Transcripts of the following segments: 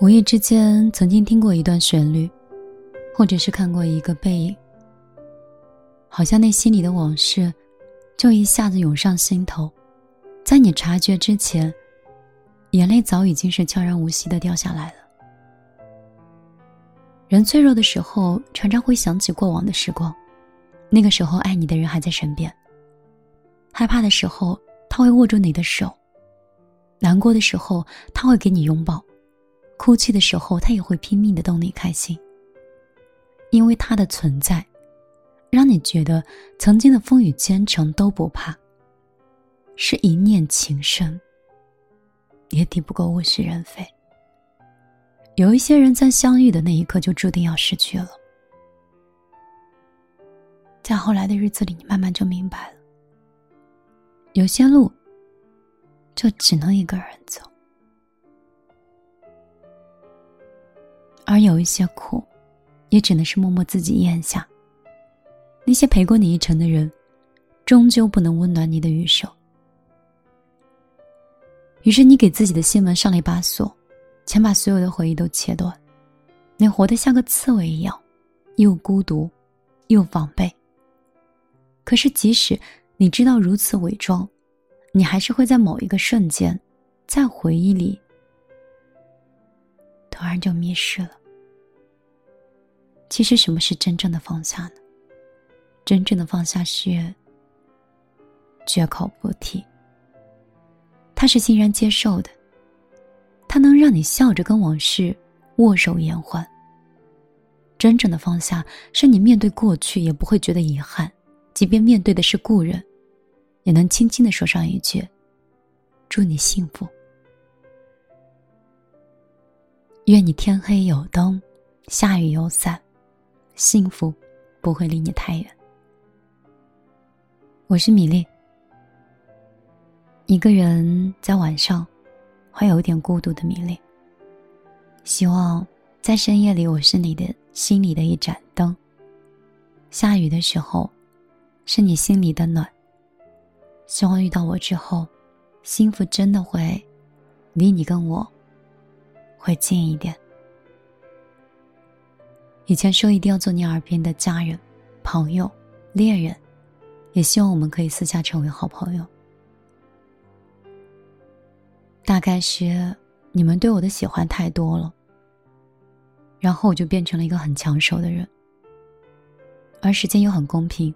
无意之间曾经听过一段旋律，或者是看过一个背影，好像那心里的往事，就一下子涌上心头，在你察觉之前，眼泪早已经是悄然无息的掉下来了。人脆弱的时候，常常会想起过往的时光，那个时候爱你的人还在身边。害怕的时候，他会握住你的手；难过的时候，他会给你拥抱。哭泣的时候，他也会拼命的逗你开心。因为他的存在，让你觉得曾经的风雨兼程都不怕。是一念情深，也抵不过物是人非。有一些人在相遇的那一刻就注定要失去了，在后来的日子里，你慢慢就明白了，有些路就只能一个人走。而有一些苦，也只能是默默自己咽下。那些陪过你一程的人，终究不能温暖你的余生。于是你给自己的心门上了一把锁，想把所有的回忆都切断。你活得像个刺猬一样，又孤独，又防备。可是即使你知道如此伪装，你还是会在某一个瞬间，在回忆里，突然就迷失了。其实，什么是真正的放下呢？真正的放下是绝口不提。他是欣然接受的，他能让你笑着跟往事握手言欢。真正的放下，是你面对过去也不会觉得遗憾，即便面对的是故人，也能轻轻的说上一句：“祝你幸福。”愿你天黑有灯，下雨有伞。幸福不会离你太远。我是米粒，一个人在晚上会有一点孤独的米粒。希望在深夜里，我是你的心里的一盏灯。下雨的时候，是你心里的暖。希望遇到我之后，幸福真的会离你跟我会近一点。以前说一定要做你耳边的家人、朋友、恋人，也希望我们可以私下成为好朋友。大概是你们对我的喜欢太多了，然后我就变成了一个很抢手的人。而时间又很公平，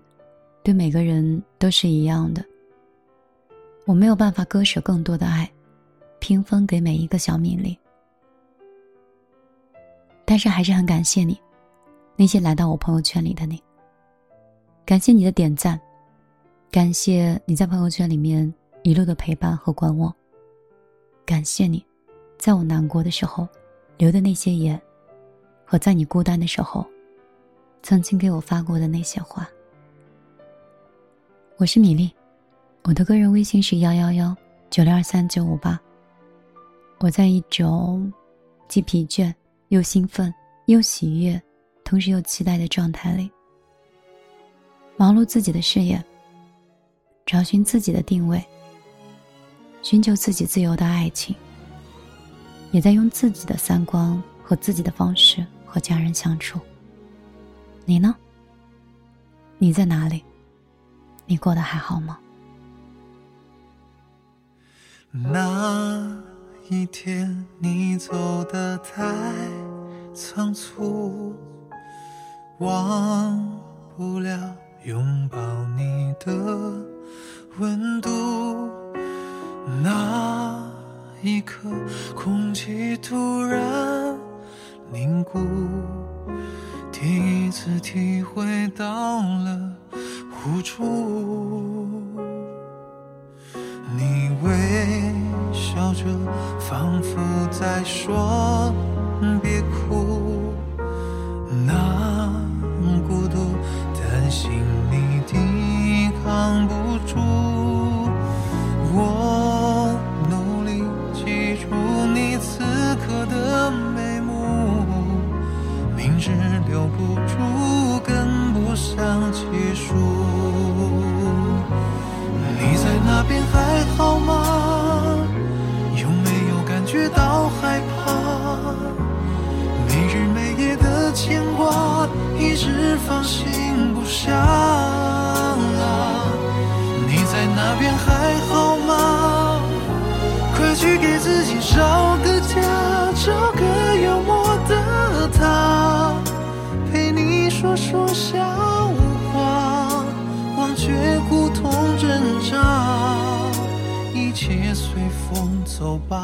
对每个人都是一样的。我没有办法割舍更多的爱，平分给每一个小米粒，但是还是很感谢你。那些来到我朋友圈里的你，感谢你的点赞，感谢你在朋友圈里面一路的陪伴和观望，感谢你，在我难过的时候流的那些眼，和在你孤单的时候，曾经给我发过的那些话。我是米粒，我的个人微信是幺幺幺九六二三九五八。我在一种既疲倦又兴奋又喜悦。同时又期待的状态里，忙碌自己的事业，找寻自己的定位，寻求自己自由的爱情，也在用自己的三观和自己的方式和家人相处。你呢？你在哪里？你过得还好吗？那一天你走的太仓促。忘不了拥抱你的温度，那一刻空气突然凝固，第一次体会到了无助。你微笑着，仿佛在说别哭。且随风走吧。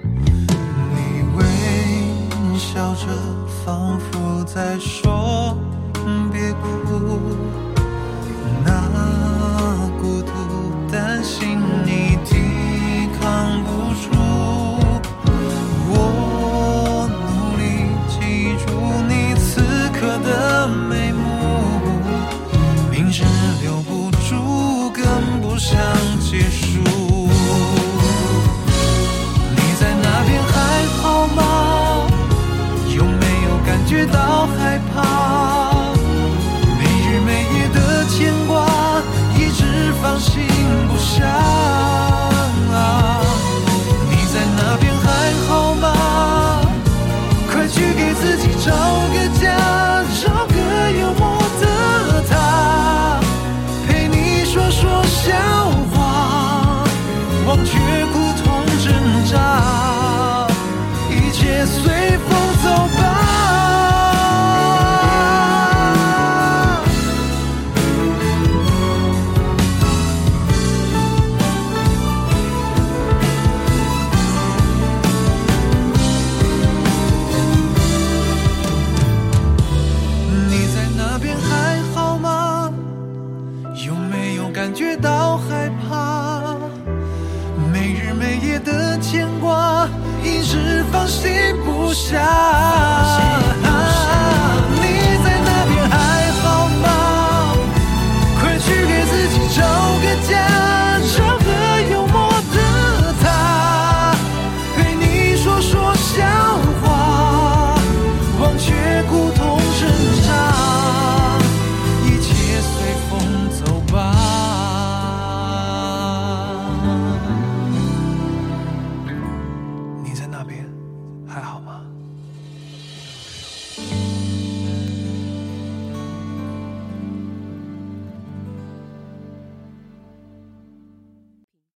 你微笑着仿佛在说别哭。挣扎。一切随风走吧。每夜的牵挂，一直放心不下。